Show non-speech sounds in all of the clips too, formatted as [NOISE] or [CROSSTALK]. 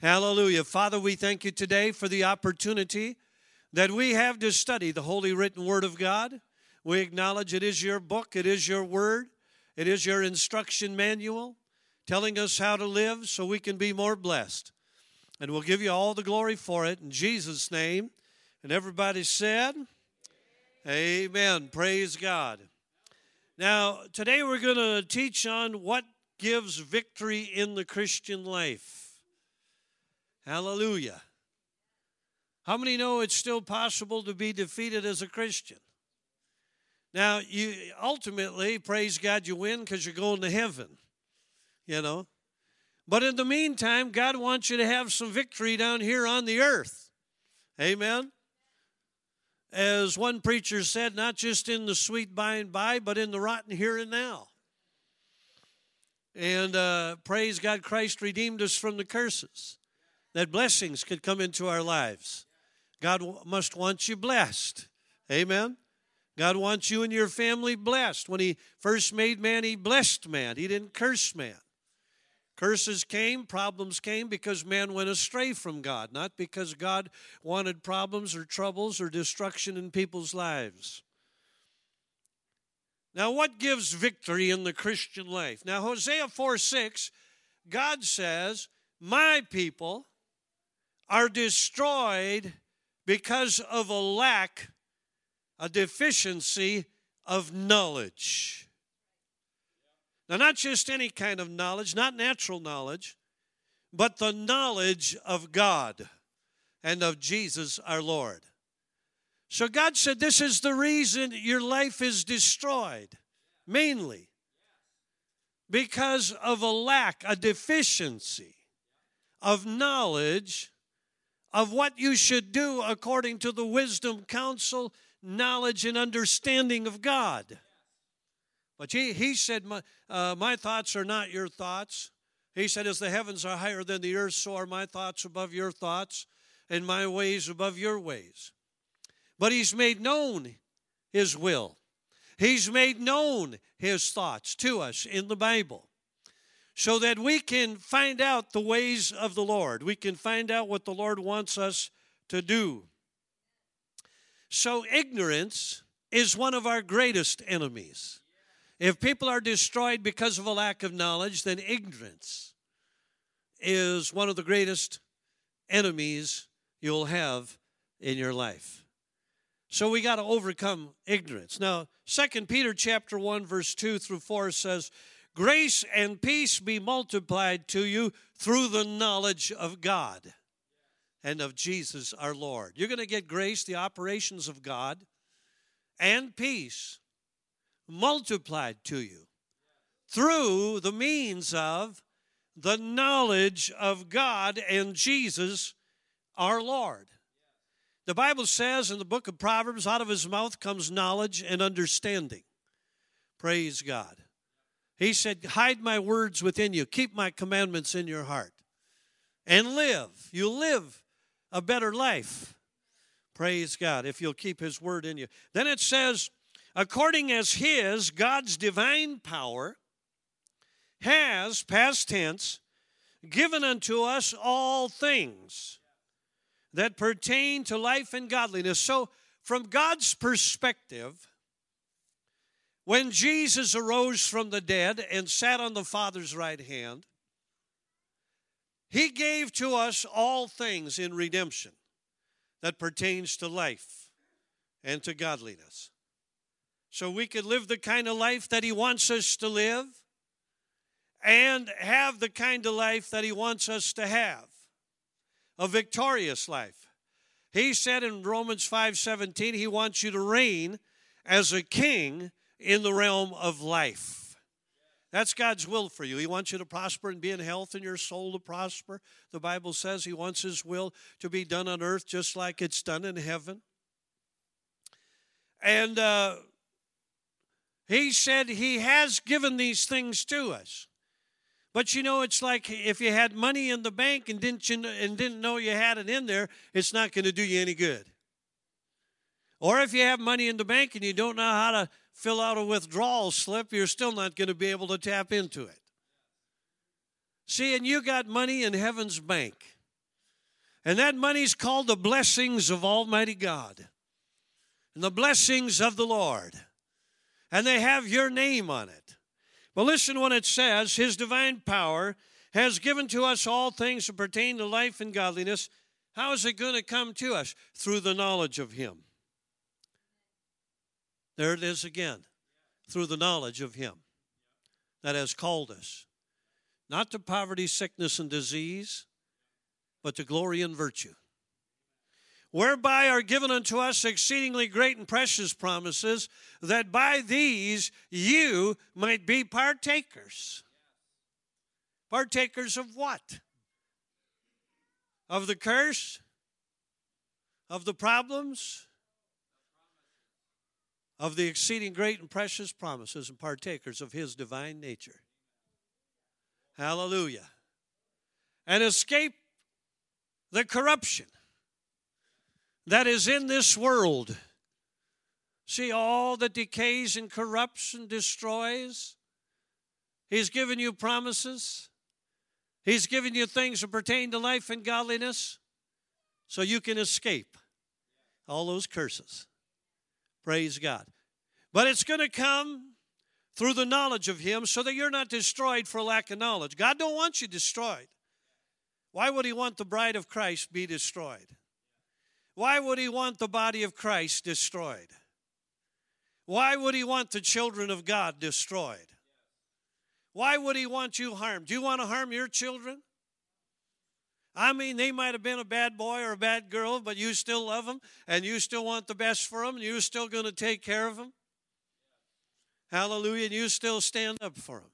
Hallelujah. Father, we thank you today for the opportunity that we have to study the holy written word of God. We acknowledge it is your book, it is your word, it is your instruction manual telling us how to live so we can be more blessed. And we'll give you all the glory for it in Jesus' name. And everybody said, Amen. Praise God. Now, today we're going to teach on what gives victory in the Christian life. Hallelujah. How many know it's still possible to be defeated as a Christian? Now, you ultimately, praise God, you win because you're going to heaven, you know. But in the meantime, God wants you to have some victory down here on the earth. Amen. As one preacher said, not just in the sweet by and by, but in the rotten here and now. And uh, praise God, Christ redeemed us from the curses, that blessings could come into our lives. God must want you blessed. Amen. God wants you and your family blessed. When He first made man, He blessed man, He didn't curse man. Curses came, problems came because man went astray from God, not because God wanted problems or troubles or destruction in people's lives. Now, what gives victory in the Christian life? Now, Hosea 4 6, God says, My people are destroyed because of a lack, a deficiency of knowledge. Now, not just any kind of knowledge, not natural knowledge, but the knowledge of God and of Jesus our Lord. So God said, This is the reason your life is destroyed, mainly because of a lack, a deficiency of knowledge of what you should do according to the wisdom, counsel, knowledge, and understanding of God. But he, he said, my, uh, my thoughts are not your thoughts. He said, As the heavens are higher than the earth, so are my thoughts above your thoughts, and my ways above your ways. But he's made known his will. He's made known his thoughts to us in the Bible so that we can find out the ways of the Lord. We can find out what the Lord wants us to do. So, ignorance is one of our greatest enemies. If people are destroyed because of a lack of knowledge, then ignorance is one of the greatest enemies you'll have in your life. So we got to overcome ignorance. Now, Second Peter chapter 1 verse 2 through 4 says, "Grace and peace be multiplied to you through the knowledge of God and of Jesus our Lord." You're going to get grace, the operations of God, and peace multiplied to you through the means of the knowledge of God and Jesus our Lord. The Bible says in the book of Proverbs, out of his mouth comes knowledge and understanding. Praise God. He said, Hide my words within you, keep my commandments in your heart, and live. You'll live a better life. Praise God, if you'll keep his word in you. Then it says, according as his, God's divine power, has, past tense, given unto us all things that pertain to life and godliness. So, from God's perspective, when Jesus arose from the dead and sat on the Father's right hand, he gave to us all things in redemption that pertains to life and to godliness so we could live the kind of life that He wants us to live and have the kind of life that He wants us to have a victorious life. He said in Romans 5:17 he wants you to reign as a king in the realm of life. That's God's will for you. He wants you to prosper and be in health and your soul to prosper. The Bible says he wants his will to be done on earth just like it's done in heaven. And uh, he said he has given these things to us. But you know, it's like if you had money in the bank and didn't, you, and didn't know you had it in there, it's not going to do you any good. Or if you have money in the bank and you don't know how to fill out a withdrawal slip, you're still not going to be able to tap into it. See, and you got money in heaven's bank. And that money's called the blessings of Almighty God and the blessings of the Lord. And they have your name on it. But listen when it says, His divine power has given to us all things that pertain to life and godliness. How is it going to come to us? Through the knowledge of Him. There it is again. Through the knowledge of Him that has called us. Not to poverty, sickness, and disease, but to glory and virtue. Whereby are given unto us exceedingly great and precious promises, that by these you might be partakers. Partakers of what? Of the curse? Of the problems? Of the exceeding great and precious promises, and partakers of his divine nature. Hallelujah. And escape the corruption that is in this world. See all that decays and corrupts and destroys? He's given you promises. He's given you things that pertain to life and godliness so you can escape all those curses. Praise God. But it's going to come through the knowledge of him so that you're not destroyed for lack of knowledge. God don't want you destroyed. Why would he want the bride of Christ be destroyed? Why would he want the body of Christ destroyed? Why would he want the children of God destroyed? Why would he want you harmed? Do you want to harm your children? I mean, they might have been a bad boy or a bad girl, but you still love them and you still want the best for them and you're still going to take care of them. Hallelujah. And you still stand up for them.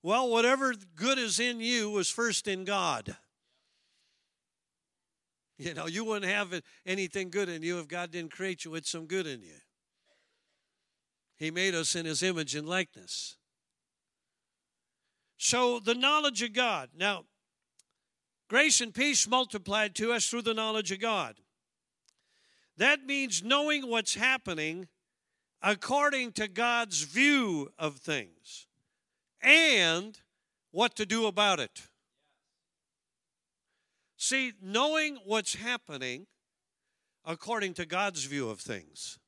Well, whatever good is in you was first in God. You know, you wouldn't have anything good in you if God didn't create you with some good in you. He made us in His image and likeness. So, the knowledge of God. Now, grace and peace multiplied to us through the knowledge of God. That means knowing what's happening according to God's view of things and what to do about it. See, knowing what's happening according to God's view of things.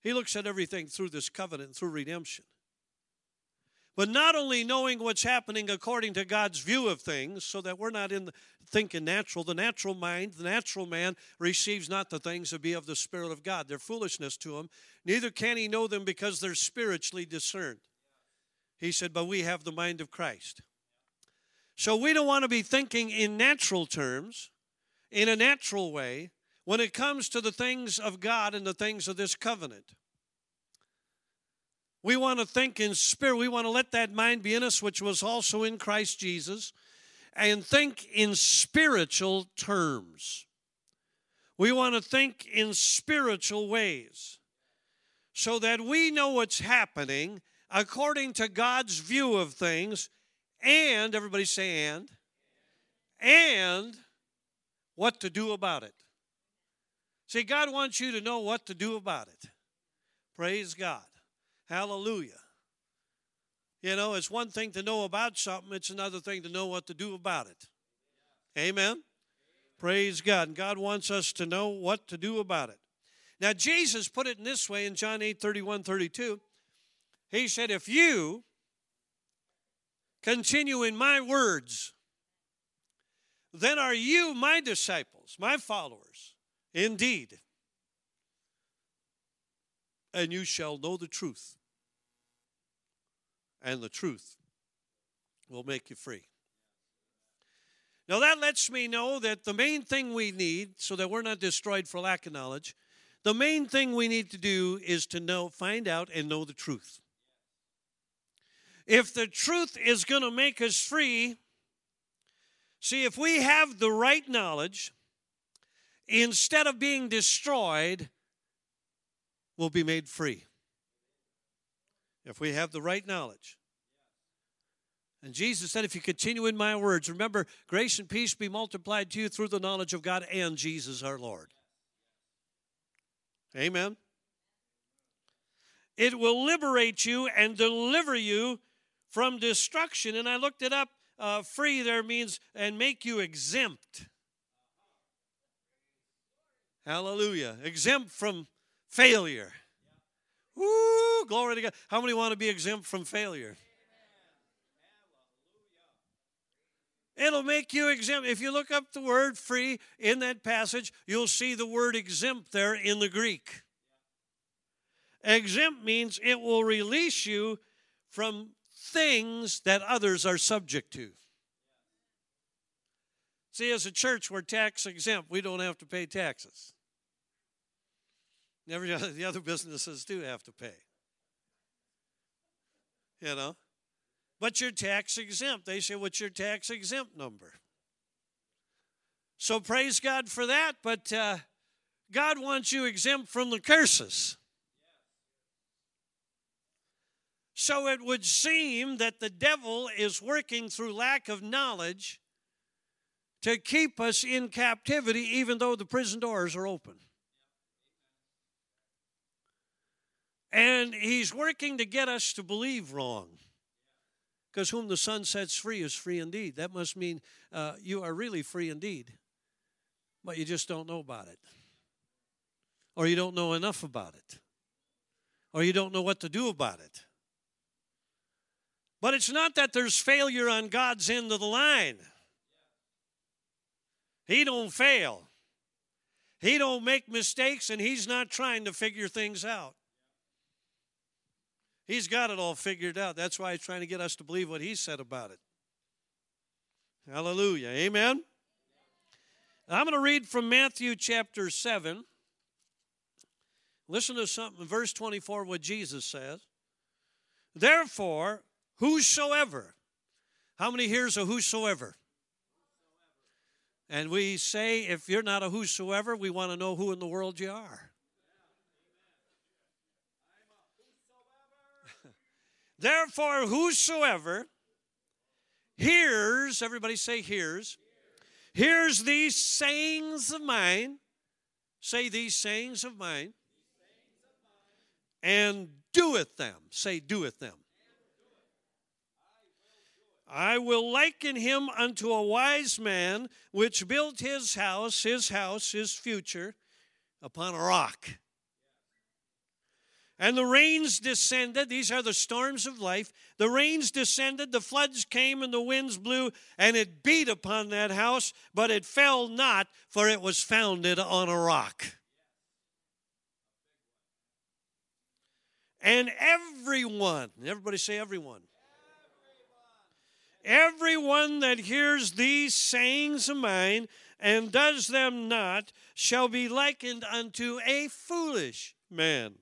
He looks at everything through this covenant, through redemption. But not only knowing what's happening according to God's view of things, so that we're not in the thinking natural, the natural mind, the natural man receives not the things that be of the Spirit of God. They're foolishness to him. Neither can he know them because they're spiritually discerned. He said, But we have the mind of Christ. So we don't want to be thinking in natural terms, in a natural way, when it comes to the things of God and the things of this covenant. We want to think in spirit. We want to let that mind be in us, which was also in Christ Jesus, and think in spiritual terms. We want to think in spiritual ways so that we know what's happening according to God's view of things, and everybody say, and, and what to do about it. See, God wants you to know what to do about it. Praise God. Hallelujah. You know, it's one thing to know about something, it's another thing to know what to do about it. Amen. Praise God. And God wants us to know what to do about it. Now, Jesus put it in this way in John 8 31 32. He said, If you continue in my words, then are you my disciples, my followers, indeed and you shall know the truth. And the truth will make you free. Now, that lets me know that the main thing we need, so that we're not destroyed for lack of knowledge, the main thing we need to do is to know, find out, and know the truth. If the truth is going to make us free, see, if we have the right knowledge, instead of being destroyed, will be made free if we have the right knowledge. And Jesus said, If you continue in my words, remember, grace and peace be multiplied to you through the knowledge of God and Jesus our Lord. Amen. It will liberate you and deliver you from destruction. And I looked it up uh, free there means and make you exempt. Hallelujah. Exempt from failure. Woo, glory to God. How many want to be exempt from failure? It'll make you exempt. If you look up the word free in that passage, you'll see the word exempt there in the Greek. Exempt means it will release you from things that others are subject to. See, as a church, we're tax exempt. We don't have to pay taxes. Every [LAUGHS] the other businesses do have to pay. You know? But you're tax exempt. They say, What's your tax exempt number? So praise God for that, but uh, God wants you exempt from the curses. So it would seem that the devil is working through lack of knowledge to keep us in captivity, even though the prison doors are open. And he's working to get us to believe wrong. Because whom the Son sets free is free indeed. That must mean uh, you are really free indeed, but you just don't know about it. Or you don't know enough about it. Or you don't know what to do about it. But it's not that there's failure on God's end of the line. He don't fail. He don't make mistakes and he's not trying to figure things out. He's got it all figured out. That's why he's trying to get us to believe what he said about it. Hallelujah. Amen. I'm going to read from Matthew chapter 7. Listen to something, verse 24, what Jesus says. Therefore, whosoever, how many here's a whosoever? And we say, if you're not a whosoever, we want to know who in the world you are. Therefore, whosoever hears, everybody say hears, hears these sayings of mine, say these sayings of mine, and doeth them, say doeth them. I will liken him unto a wise man which built his house, his house, his future, upon a rock. And the rains descended. These are the storms of life. The rains descended, the floods came, and the winds blew, and it beat upon that house, but it fell not, for it was founded on a rock. And everyone, everybody say everyone. Everyone that hears these sayings of mine and does them not shall be likened unto a foolish man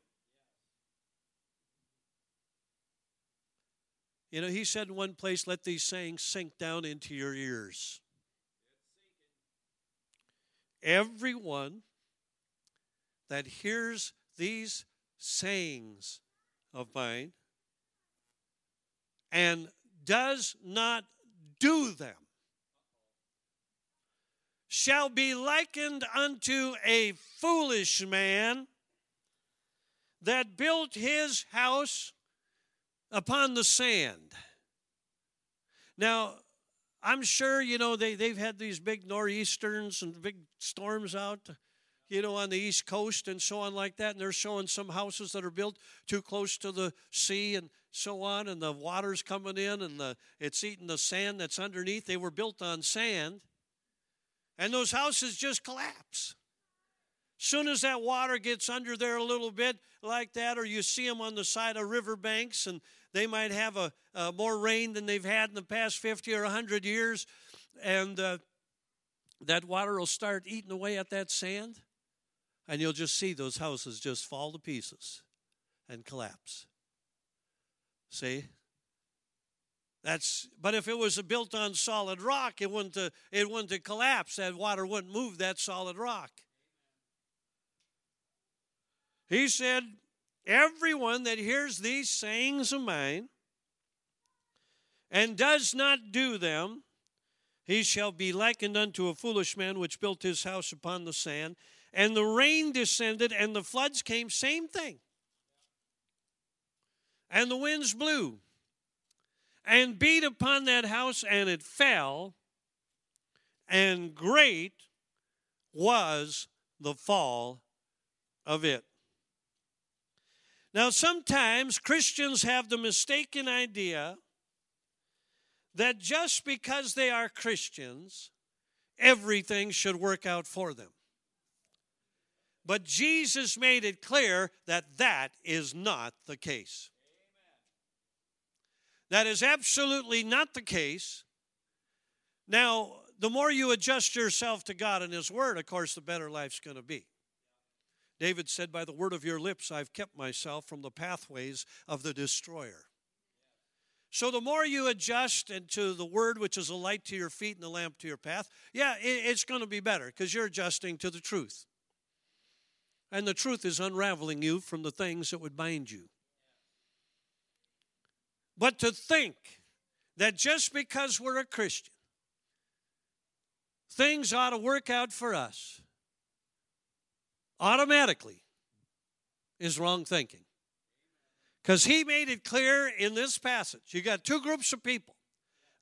You know, he said in one place, let these sayings sink down into your ears. Everyone that hears these sayings of mine and does not do them shall be likened unto a foolish man that built his house upon the sand. Now, I'm sure, you know, they, they've had these big nor'easters and big storms out, you know, on the East Coast and so on like that. And they're showing some houses that are built too close to the sea and so on. And the water's coming in and the, it's eating the sand that's underneath. They were built on sand. And those houses just collapse. Soon as that water gets under there a little bit like that, or you see them on the side of riverbanks and they might have a, a, more rain than they've had in the past 50 or 100 years, and uh, that water will start eating away at that sand, and you'll just see those houses just fall to pieces and collapse. See? That's but if it was built on solid rock, it wouldn't uh, it wouldn't have collapsed. That water wouldn't move that solid rock. He said, Everyone that hears these sayings of mine and does not do them, he shall be likened unto a foolish man which built his house upon the sand. And the rain descended, and the floods came, same thing. And the winds blew and beat upon that house, and it fell, and great was the fall of it. Now, sometimes Christians have the mistaken idea that just because they are Christians, everything should work out for them. But Jesus made it clear that that is not the case. That is absolutely not the case. Now, the more you adjust yourself to God and His Word, of course, the better life's going to be. David said, By the word of your lips, I've kept myself from the pathways of the destroyer. So the more you adjust into the word, which is a light to your feet and a lamp to your path, yeah, it's going to be better because you're adjusting to the truth. And the truth is unraveling you from the things that would bind you. But to think that just because we're a Christian, things ought to work out for us automatically is wrong thinking. Because he made it clear in this passage. You got two groups of people.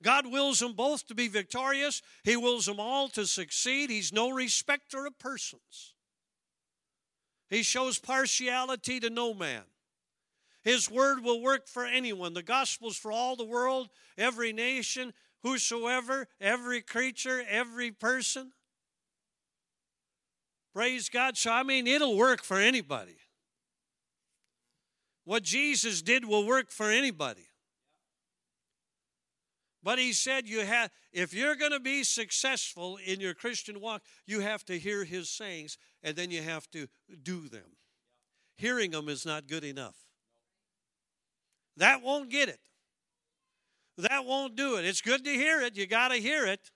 God wills them both to be victorious, He wills them all to succeed. He's no respecter of persons. He shows partiality to no man. His word will work for anyone. The gospel's for all the world, every nation, whosoever, every creature, every person. Praise God. So, I mean, it'll work for anybody. What Jesus did will work for anybody. But he said you have if you're going to be successful in your Christian walk, you have to hear his sayings and then you have to do them. Hearing them is not good enough. That won't get it. That won't do it. It's good to hear it. You got to hear it.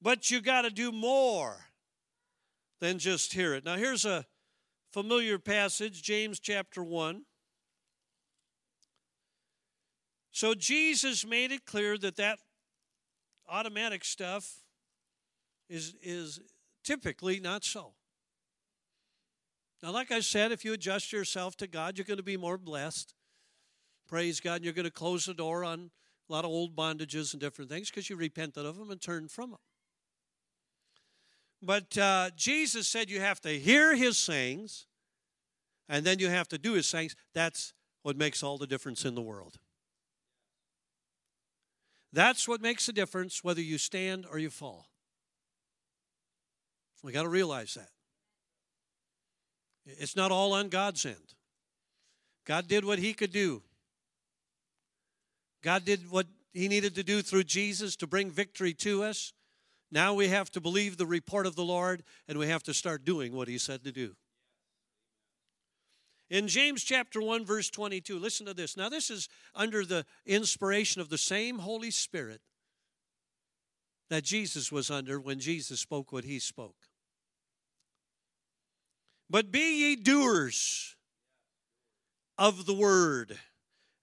But you got to do more than just hear it. Now, here's a familiar passage, James chapter 1. So, Jesus made it clear that that automatic stuff is, is typically not so. Now, like I said, if you adjust yourself to God, you're going to be more blessed. Praise God. And you're going to close the door on a lot of old bondages and different things because you repented of them and turned from them. But uh, Jesus said you have to hear his sayings and then you have to do his sayings. That's what makes all the difference in the world. That's what makes the difference whether you stand or you fall. We got to realize that. It's not all on God's end. God did what he could do. God did what he needed to do through Jesus to bring victory to us. Now we have to believe the report of the Lord and we have to start doing what he said to do. In James chapter 1 verse 22, listen to this. Now this is under the inspiration of the same Holy Spirit that Jesus was under when Jesus spoke what he spoke. But be ye doers of the word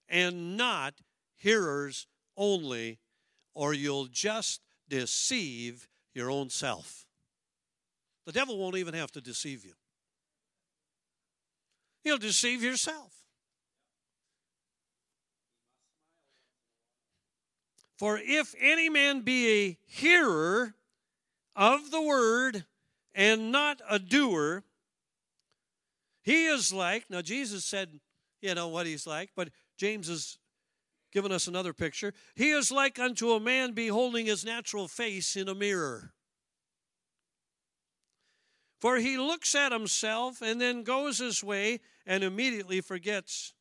and not hearers only, or you'll just deceive your own self. The devil won't even have to deceive you, he'll deceive yourself. For if any man be a hearer of the word and not a doer, he is like, now Jesus said, you know what he's like, but James is given us another picture. He is like unto a man beholding his natural face in a mirror. For he looks at himself and then goes his way and immediately forgets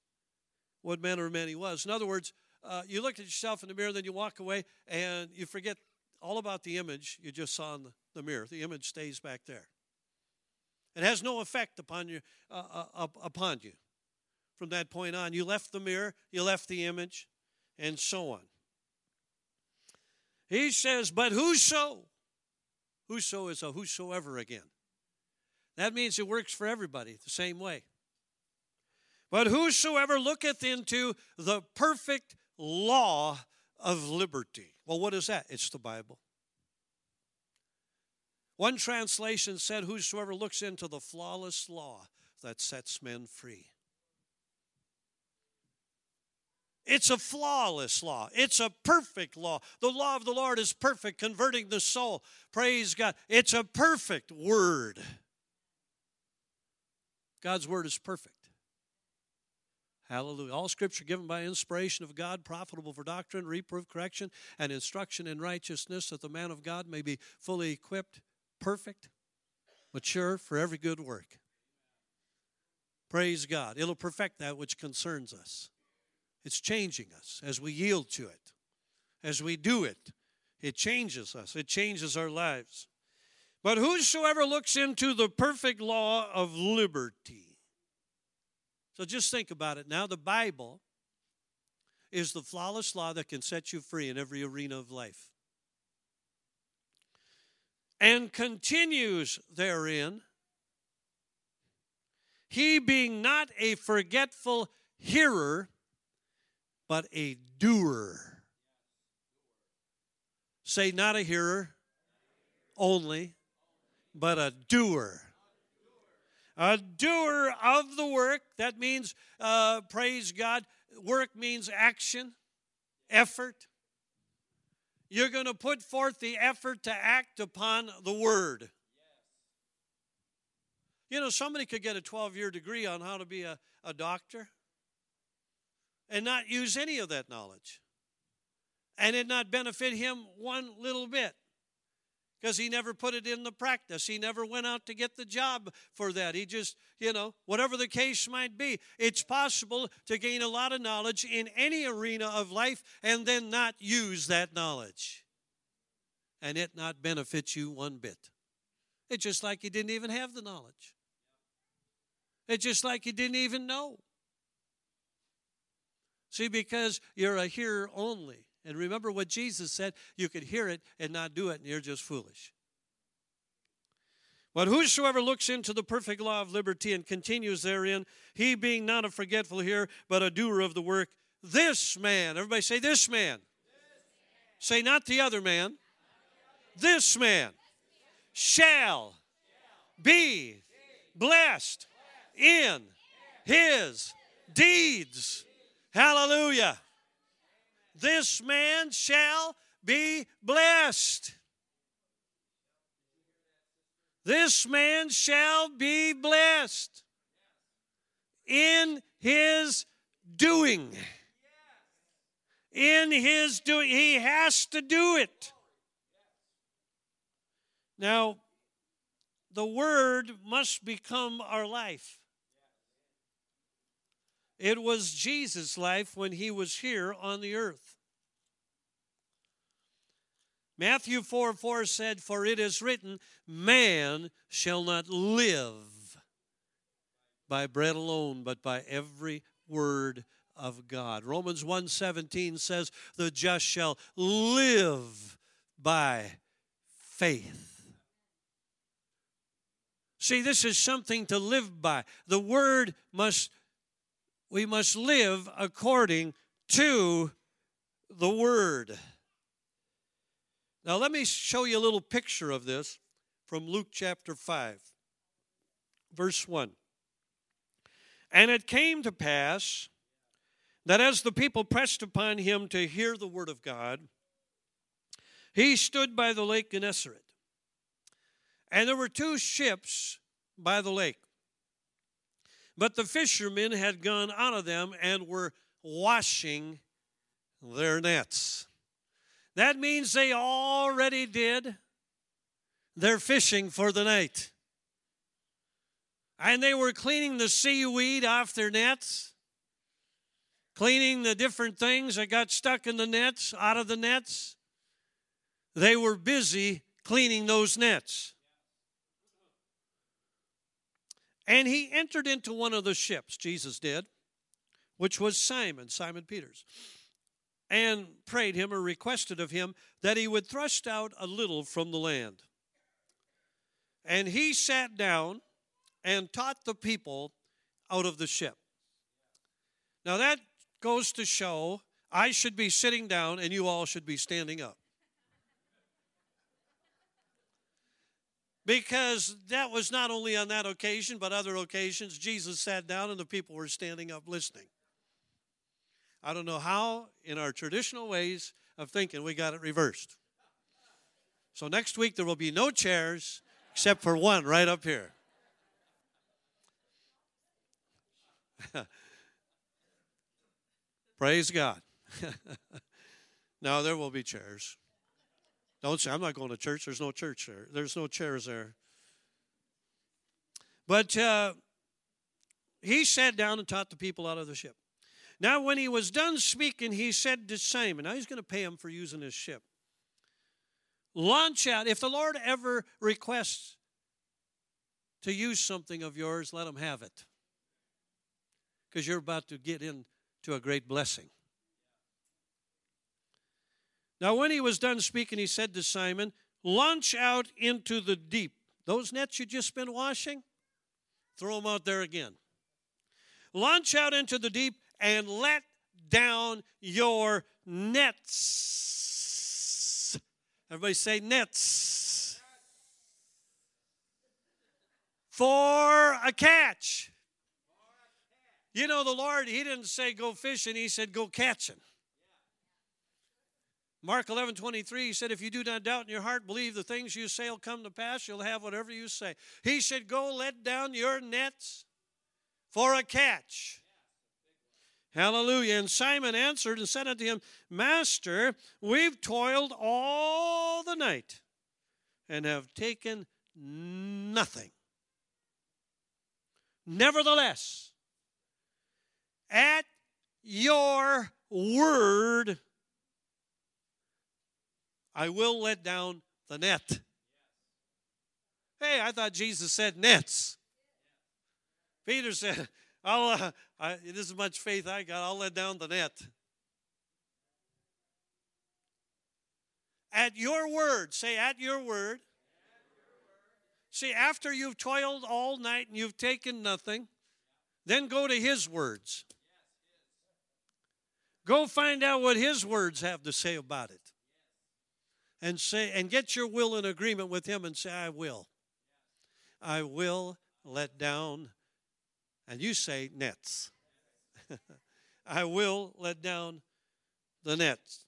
what manner of man he was. In other words, uh, you look at yourself in the mirror, then you walk away and you forget all about the image you just saw in the, mirror. The image stays back there. It has no effect upon you. Uh, uh, upon you. From that point on, you left the mirror, you left the image, and so on. He says, But whoso, whoso is a whosoever again. That means it works for everybody the same way. But whosoever looketh into the perfect law of liberty. Well, what is that? It's the Bible. One translation said, Whosoever looks into the flawless law that sets men free. It's a flawless law. It's a perfect law. The law of the Lord is perfect, converting the soul. Praise God. It's a perfect word. God's word is perfect. Hallelujah. All scripture given by inspiration of God, profitable for doctrine, reproof, correction, and instruction in righteousness, that the man of God may be fully equipped, perfect, mature for every good work. Praise God. It'll perfect that which concerns us. It's changing us as we yield to it. As we do it, it changes us, it changes our lives. But whosoever looks into the perfect law of liberty. So just think about it now. The Bible is the flawless law that can set you free in every arena of life. And continues therein, he being not a forgetful hearer, but a doer. Say, not a hearer only, but a doer. A doer of the work. That means, uh, praise God, work means action, effort. You're going to put forth the effort to act upon the word. You know, somebody could get a 12 year degree on how to be a, a doctor and not use any of that knowledge and it not benefit him one little bit because he never put it in the practice. He never went out to get the job for that. He just, you know, whatever the case might be, it's possible to gain a lot of knowledge in any arena of life and then not use that knowledge and it not benefit you one bit. It's just like he didn't even have the knowledge. It's just like he didn't even know. See, because you're a hearer only. And remember what Jesus said you could hear it and not do it, and you're just foolish. But whosoever looks into the perfect law of liberty and continues therein, he being not a forgetful hearer, but a doer of the work, this man, everybody say, this man. This man. Say, not the other man. This man shall be blessed in his deeds. Hallelujah. This man shall be blessed. This man shall be blessed in his doing. In his doing. He has to do it. Now, the word must become our life. It was Jesus' life when he was here on the earth. Matthew 4 4 said, For it is written, Man shall not live by bread alone, but by every word of God. Romans 1:17 says, The just shall live by faith. See, this is something to live by. The word must we must live according to the word. Now, let me show you a little picture of this from Luke chapter 5, verse 1. And it came to pass that as the people pressed upon him to hear the word of God, he stood by the lake Gennesaret. And there were two ships by the lake. But the fishermen had gone out of them and were washing their nets. That means they already did their fishing for the night. And they were cleaning the seaweed off their nets, cleaning the different things that got stuck in the nets, out of the nets. They were busy cleaning those nets. And he entered into one of the ships, Jesus did, which was Simon, Simon Peter's, and prayed him or requested of him that he would thrust out a little from the land. And he sat down and taught the people out of the ship. Now that goes to show I should be sitting down and you all should be standing up. Because that was not only on that occasion, but other occasions, Jesus sat down and the people were standing up listening. I don't know how, in our traditional ways of thinking, we got it reversed. So next week there will be no chairs except for one right up here. [LAUGHS] Praise God. [LAUGHS] now there will be chairs. Don't say, I'm not going to church. There's no church there. There's no chairs there. But uh, he sat down and taught the people out of the ship. Now, when he was done speaking, he said to Simon, now he's going to pay him for using his ship. Launch out. If the Lord ever requests to use something of yours, let him have it. Because you're about to get into a great blessing. Now, when he was done speaking, he said to Simon, Launch out into the deep. Those nets you just been washing, throw them out there again. Launch out into the deep and let down your nets. Everybody say nets. For a catch. You know, the Lord, He didn't say go fishing, He said go catching. Mark 11, 23, he said, If you do not doubt in your heart, believe the things you say will come to pass, you'll have whatever you say. He said, Go let down your nets for a catch. Hallelujah. And Simon answered and said unto him, Master, we've toiled all the night and have taken nothing. Nevertheless, at your word, I will let down the net. Hey, I thought Jesus said nets. Peter said, [LAUGHS] I'll, uh, I, much faith I got, I'll let down the net. At your word, say, at your word. See, after you've toiled all night and you've taken nothing, then go to his words. Go find out what his words have to say about it and say and get your will in agreement with him and say i will. I will let down and you say nets. [LAUGHS] I will let down the nets.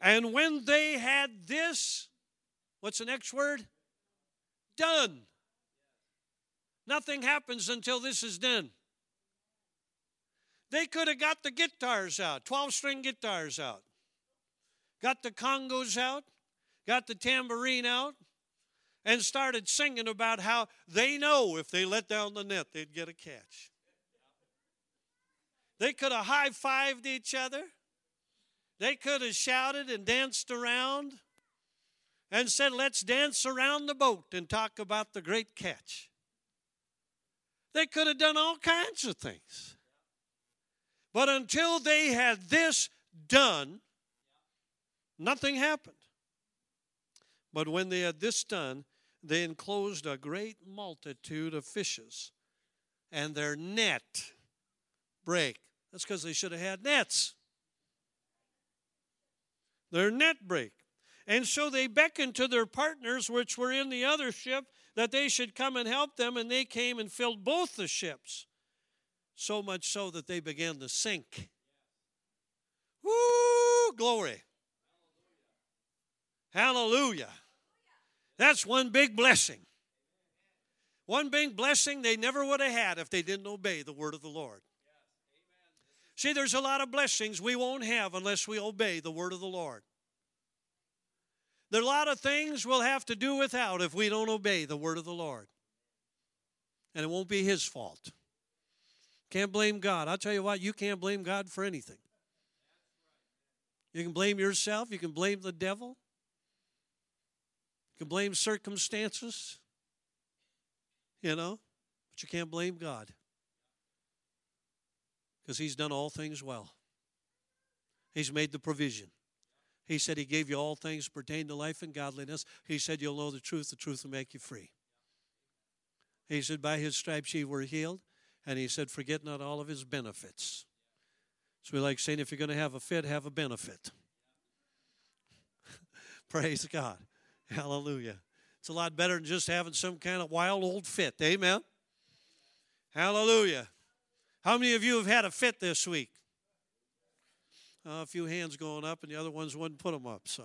And when they had this what's the next word? Done. Nothing happens until this is done. They could have got the guitars out 12 string guitars out got the congas out, got the tambourine out, and started singing about how they know if they let down the net, they'd get a catch. They could have high fived each other. They could have shouted and danced around and said, Let's dance around the boat and talk about the great catch. They could have done all kinds of things. But until they had this done, Nothing happened. But when they had this done, they enclosed a great multitude of fishes, and their net break. That's because they should have had nets. Their net break. And so they beckoned to their partners, which were in the other ship, that they should come and help them, and they came and filled both the ships. So much so that they began to sink. Woo! Glory. Hallelujah. That's one big blessing. One big blessing they never would have had if they didn't obey the word of the Lord. See, there's a lot of blessings we won't have unless we obey the word of the Lord. There are a lot of things we'll have to do without if we don't obey the word of the Lord. And it won't be his fault. Can't blame God. I'll tell you what, you can't blame God for anything. You can blame yourself, you can blame the devil, can blame circumstances, you know, but you can't blame God because He's done all things well. He's made the provision. He said He gave you all things pertaining to life and godliness. He said you'll know the truth, the truth will make you free. He said, By His stripes ye were healed. And He said, Forget not all of His benefits. So we like saying, if you're going to have a fit, have a benefit. [LAUGHS] Praise God. Hallelujah. It's a lot better than just having some kind of wild old fit. Amen. Hallelujah. How many of you have had a fit this week? Uh, a few hands going up, and the other ones wouldn't put them up. So,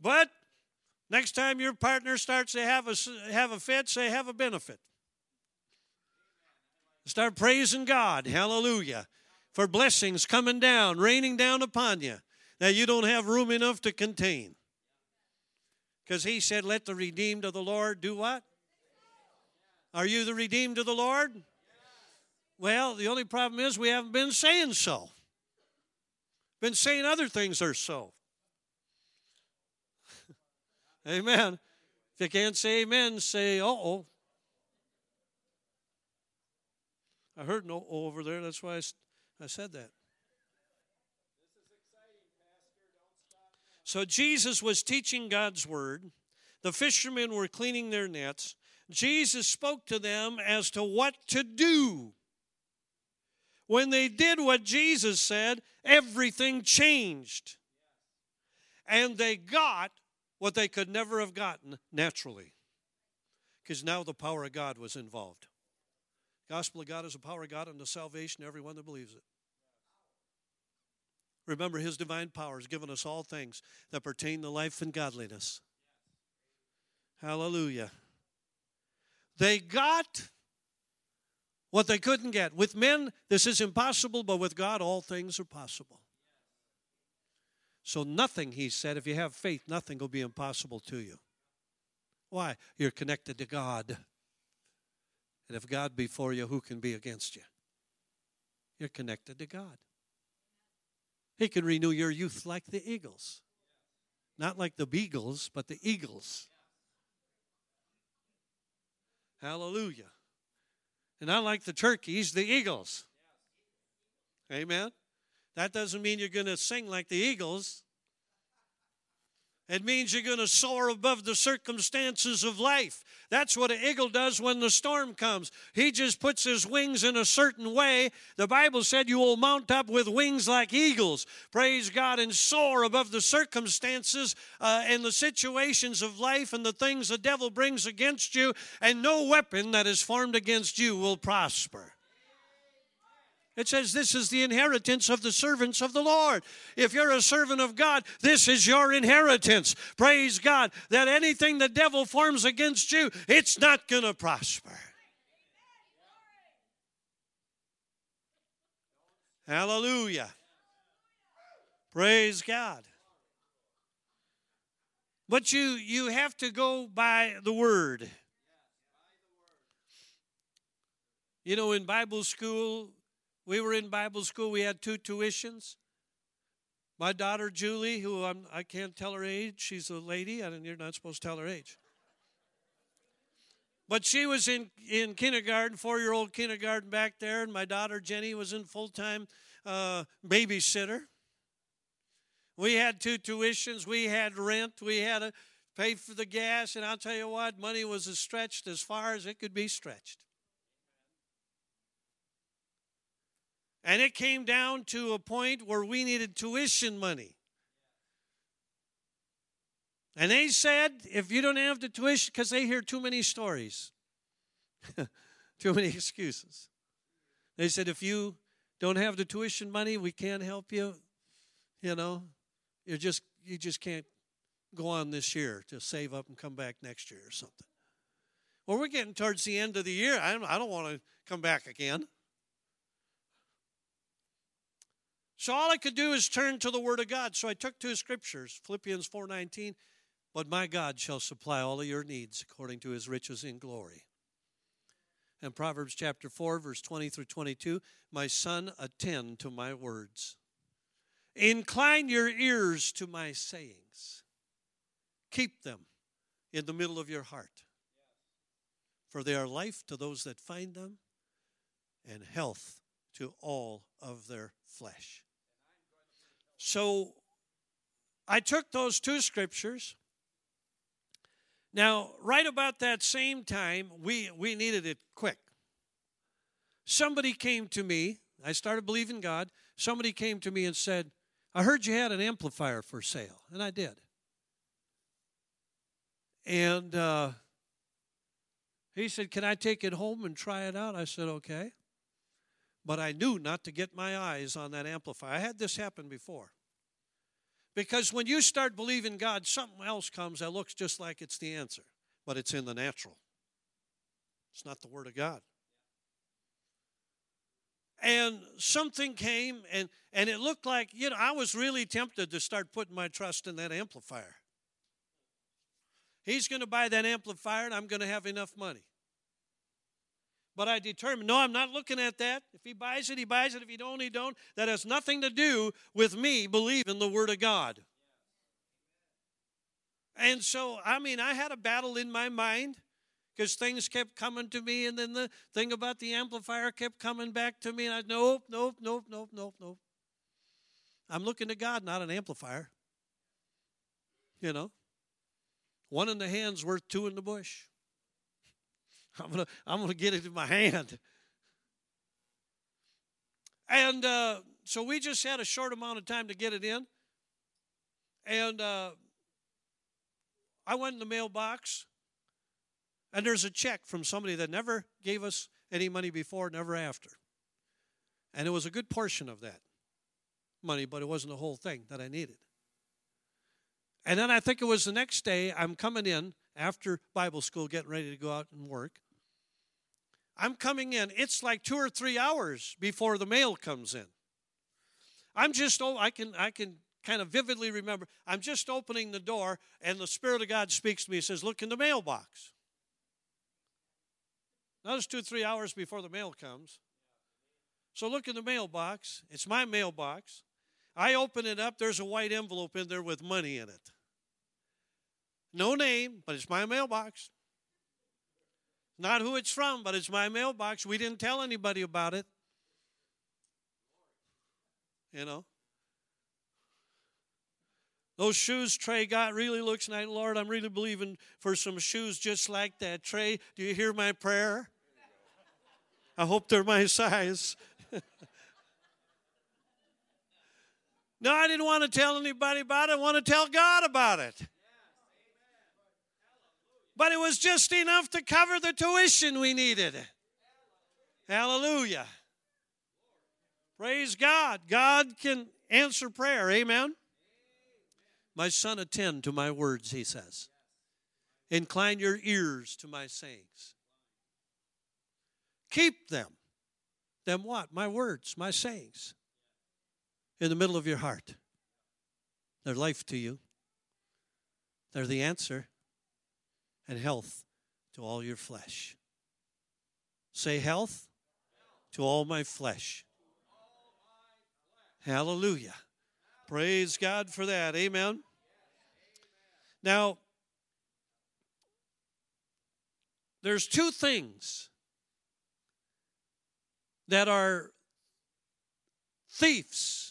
but next time your partner starts to have a have a fit, say have a benefit. Start praising God. Hallelujah. For blessings coming down, raining down upon you that you don't have room enough to contain. Because he said, Let the redeemed of the Lord do what? Are you the redeemed of the Lord? Well, the only problem is we haven't been saying so. Been saying other things are so. [LAUGHS] amen. If you can't say amen, say, uh oh. I heard no over there. That's why I, I said that. So Jesus was teaching God's word. The fishermen were cleaning their nets. Jesus spoke to them as to what to do. When they did what Jesus said, everything changed. And they got what they could never have gotten naturally. Because now the power of God was involved. Gospel of God is the power of God unto salvation everyone that believes it. Remember, His divine power has given us all things that pertain to life and godliness. Hallelujah. They got what they couldn't get. With men, this is impossible, but with God, all things are possible. So, nothing, he said, if you have faith, nothing will be impossible to you. Why? You're connected to God. And if God be for you, who can be against you? You're connected to God. He can renew your youth like the eagles. Not like the beagles, but the eagles. Hallelujah. And not like the turkeys, the eagles. Amen. That doesn't mean you're going to sing like the eagles. It means you're going to soar above the circumstances of life. That's what an eagle does when the storm comes. He just puts his wings in a certain way. The Bible said you will mount up with wings like eagles. Praise God and soar above the circumstances uh, and the situations of life and the things the devil brings against you, and no weapon that is formed against you will prosper. It says, This is the inheritance of the servants of the Lord. If you're a servant of God, this is your inheritance. Praise God that anything the devil forms against you, it's not going to prosper. Hallelujah. Praise God. But you you have to go by the word. You know, in Bible school, we were in Bible school, we had two tuitions. My daughter Julie, who I'm, I can not tell her age, she's a lady, and you're not supposed to tell her age. But she was in, in kindergarten, four year old kindergarten back there, and my daughter Jenny was in full time uh, babysitter. We had two tuitions, we had rent, we had to pay for the gas, and I'll tell you what, money was as stretched as far as it could be stretched. And it came down to a point where we needed tuition money. And they said, if you don't have the tuition, because they hear too many stories, [LAUGHS] too many excuses. They said, if you don't have the tuition money, we can't help you. You know, you just you just can't go on this year to save up and come back next year or something. Well, we're getting towards the end of the year. I don't, I don't want to come back again. So all I could do is turn to the Word of God. So I took two scriptures, Philippians 4:19, but my God shall supply all of your needs according to his riches in glory. And Proverbs chapter 4, verse 20 through 22, my son, attend to my words. Incline your ears to my sayings. Keep them in the middle of your heart. For they are life to those that find them and health to all of their flesh. So I took those two scriptures. Now, right about that same time, we, we needed it quick. Somebody came to me. I started believing God. Somebody came to me and said, I heard you had an amplifier for sale. And I did. And uh, he said, Can I take it home and try it out? I said, Okay. But I knew not to get my eyes on that amplifier. I had this happen before. Because when you start believing God, something else comes that looks just like it's the answer, but it's in the natural. It's not the Word of God. And something came, and, and it looked like, you know, I was really tempted to start putting my trust in that amplifier. He's going to buy that amplifier, and I'm going to have enough money. But I determined, no, I'm not looking at that. If he buys it, he buys it. If he don't, he don't. That has nothing to do with me believing the Word of God. And so, I mean, I had a battle in my mind because things kept coming to me, and then the thing about the amplifier kept coming back to me, and I nope, nope, nope, nope, nope, nope. I'm looking to God, not an amplifier. You know, one in the hand's worth two in the bush. [LAUGHS] I'm gonna I'm gonna get it in my hand. And uh, so we just had a short amount of time to get it in. And uh, I went in the mailbox, and there's a check from somebody that never gave us any money before, never after. And it was a good portion of that money, but it wasn't the whole thing that I needed. And then I think it was the next day, I'm coming in after Bible school, getting ready to go out and work. I'm coming in. It's like two or three hours before the mail comes in. I'm just oh, I can I can kind of vividly remember. I'm just opening the door, and the Spirit of God speaks to me. He says, "Look in the mailbox." Now it's two three hours before the mail comes. So look in the mailbox. It's my mailbox. I open it up. There's a white envelope in there with money in it. No name, but it's my mailbox. Not who it's from, but it's my mailbox. We didn't tell anybody about it. You know. Those shoes Trey got really looks nice. Lord, I'm really believing for some shoes just like that. Trey, do you hear my prayer? I hope they're my size. [LAUGHS] no, I didn't want to tell anybody about it. I want to tell God about it but it was just enough to cover the tuition we needed. Hallelujah. Praise God. God can answer prayer. Amen. My son, attend to my words, he says. Incline your ears to my sayings. Keep them. Them what? My words, my sayings. In the middle of your heart. They're life to you. They're the answer and health to all your flesh. Say health to all my flesh. Hallelujah. Praise God for that. Amen. Now, there's two things that are thieves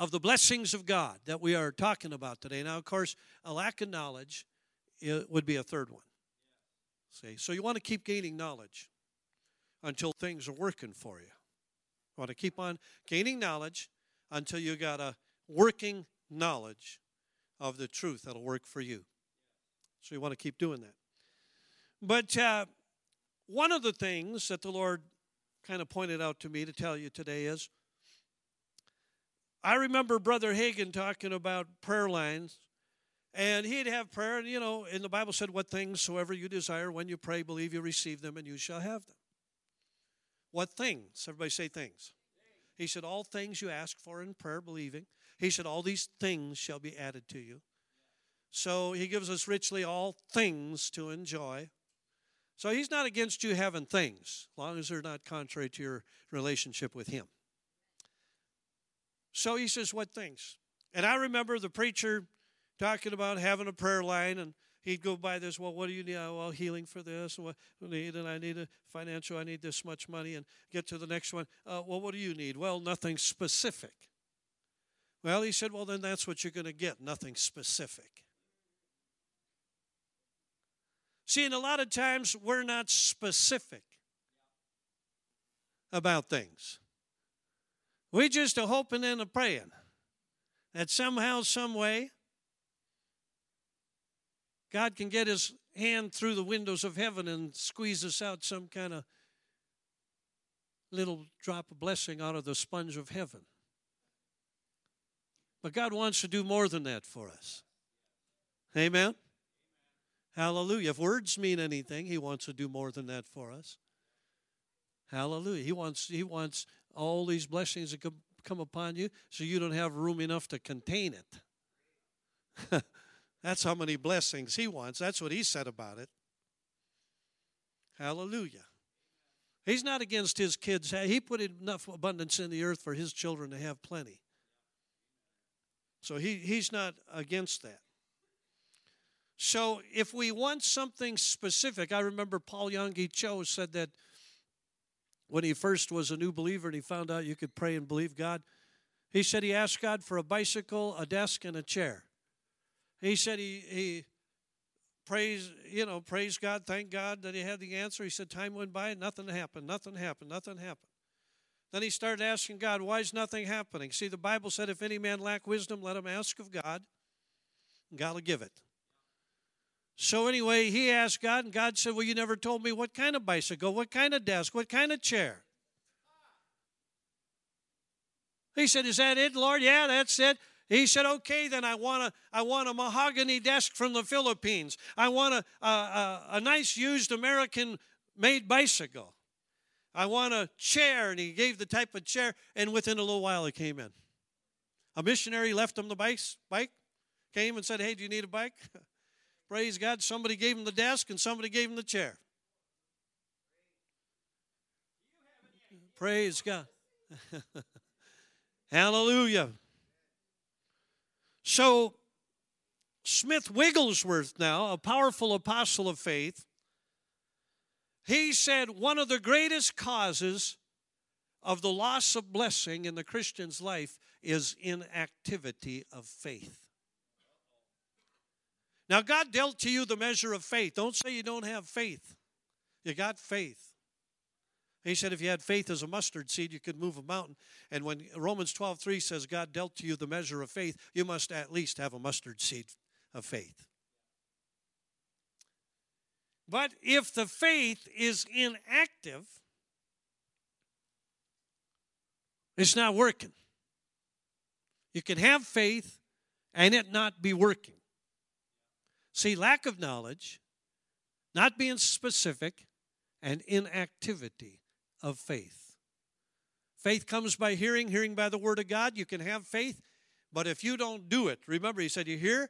of the blessings of God that we are talking about today. Now, of course, a lack of knowledge would be a third one. See, so you want to keep gaining knowledge until things are working for you. You want to keep on gaining knowledge until you got a working knowledge of the truth that'll work for you. So you want to keep doing that. But uh, one of the things that the Lord kind of pointed out to me to tell you today is I remember Brother Hagin talking about prayer lines, and he'd have prayer, and you know, in the Bible said, What things soever you desire, when you pray, believe you receive them, and you shall have them. What things? Everybody say things. He said, All things you ask for in prayer, believing. He said, All these things shall be added to you. So he gives us richly all things to enjoy. So he's not against you having things, as long as they're not contrary to your relationship with him. So he says, What things? And I remember the preacher talking about having a prayer line and he'd go by this well what do you need? Oh, well healing for this and what do you need and i need a financial i need this much money and get to the next one. Uh, well what do you need? Well nothing specific. Well he said well then that's what you're going to get nothing specific. See and a lot of times we're not specific about things we just are hoping and a praying that somehow, some way, God can get his hand through the windows of heaven and squeeze us out some kind of little drop of blessing out of the sponge of heaven. But God wants to do more than that for us. Amen. Hallelujah. If words mean anything, he wants to do more than that for us. Hallelujah. He wants he wants all these blessings to come upon you so you don't have room enough to contain it. [LAUGHS] That's how many blessings he wants. That's what he said about it. Hallelujah. He's not against his kids. He put enough abundance in the earth for his children to have plenty. So he, he's not against that. So if we want something specific, I remember Paul Yonggi Cho said that when he first was a new believer and he found out you could pray and believe God, he said he asked God for a bicycle, a desk, and a chair. He said he, he praised, you know, praise God, thank God that he had the answer. He said time went by, nothing happened, nothing happened, nothing happened. Then he started asking God, why is nothing happening? See, the Bible said, if any man lack wisdom, let him ask of God, and God will give it. So anyway, he asked God, and God said, Well, you never told me what kind of bicycle, what kind of desk, what kind of chair. He said, Is that it, Lord? Yeah, that's it. He said, "Okay, then I want a I want a mahogany desk from the Philippines. I want a a, a, a nice used American made bicycle. I want a chair." And he gave the type of chair, and within a little while, it came in. A missionary left him the bike, bike, came and said, "Hey, do you need a bike?" [LAUGHS] Praise God. Somebody gave him the desk and somebody gave him the chair. Praise God. [LAUGHS] Hallelujah. So, Smith Wigglesworth, now, a powerful apostle of faith, he said one of the greatest causes of the loss of blessing in the Christian's life is inactivity of faith. Now, God dealt to you the measure of faith. Don't say you don't have faith. You got faith. He said if you had faith as a mustard seed, you could move a mountain. And when Romans 12, 3 says God dealt to you the measure of faith, you must at least have a mustard seed of faith. But if the faith is inactive, it's not working. You can have faith and it not be working. See, lack of knowledge, not being specific, and inactivity of faith. Faith comes by hearing, hearing by the word of God. You can have faith, but if you don't do it, remember, he said, You hear?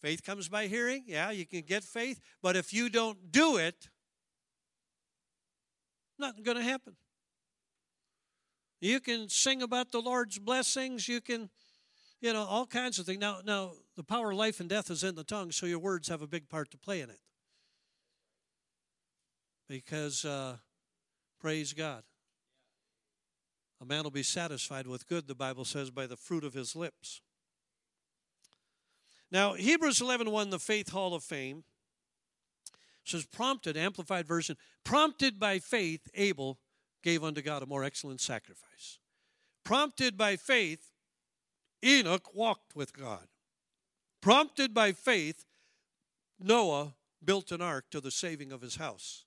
Faith comes by hearing. Yeah, you can get faith, but if you don't do it, nothing's going to happen. You can sing about the Lord's blessings. You can you know, all kinds of things. Now, now the power of life and death is in the tongue, so your words have a big part to play in it. Because, uh, praise God, a man will be satisfied with good, the Bible says, by the fruit of his lips. Now, Hebrews 11 1, the Faith Hall of Fame, says, prompted, amplified version, prompted by faith, Abel gave unto God a more excellent sacrifice. Prompted by faith, Enoch walked with God. Prompted by faith, Noah built an ark to the saving of his house.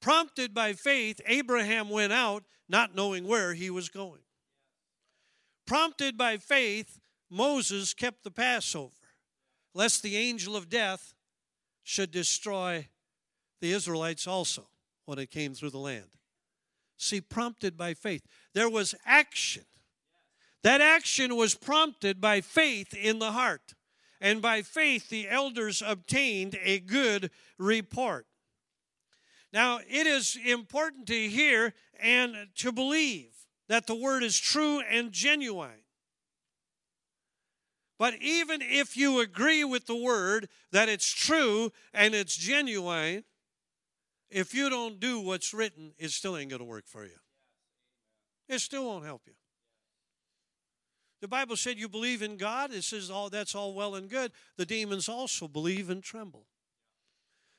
Prompted by faith, Abraham went out not knowing where he was going. Prompted by faith, Moses kept the Passover, lest the angel of death should destroy the Israelites also when it came through the land. See, prompted by faith. There was action that action was prompted by faith in the heart. And by faith, the elders obtained a good report. Now, it is important to hear and to believe that the word is true and genuine. But even if you agree with the word that it's true and it's genuine, if you don't do what's written, it still ain't going to work for you. It still won't help you. The Bible said you believe in God. It says all that's all well and good. The demons also believe and tremble.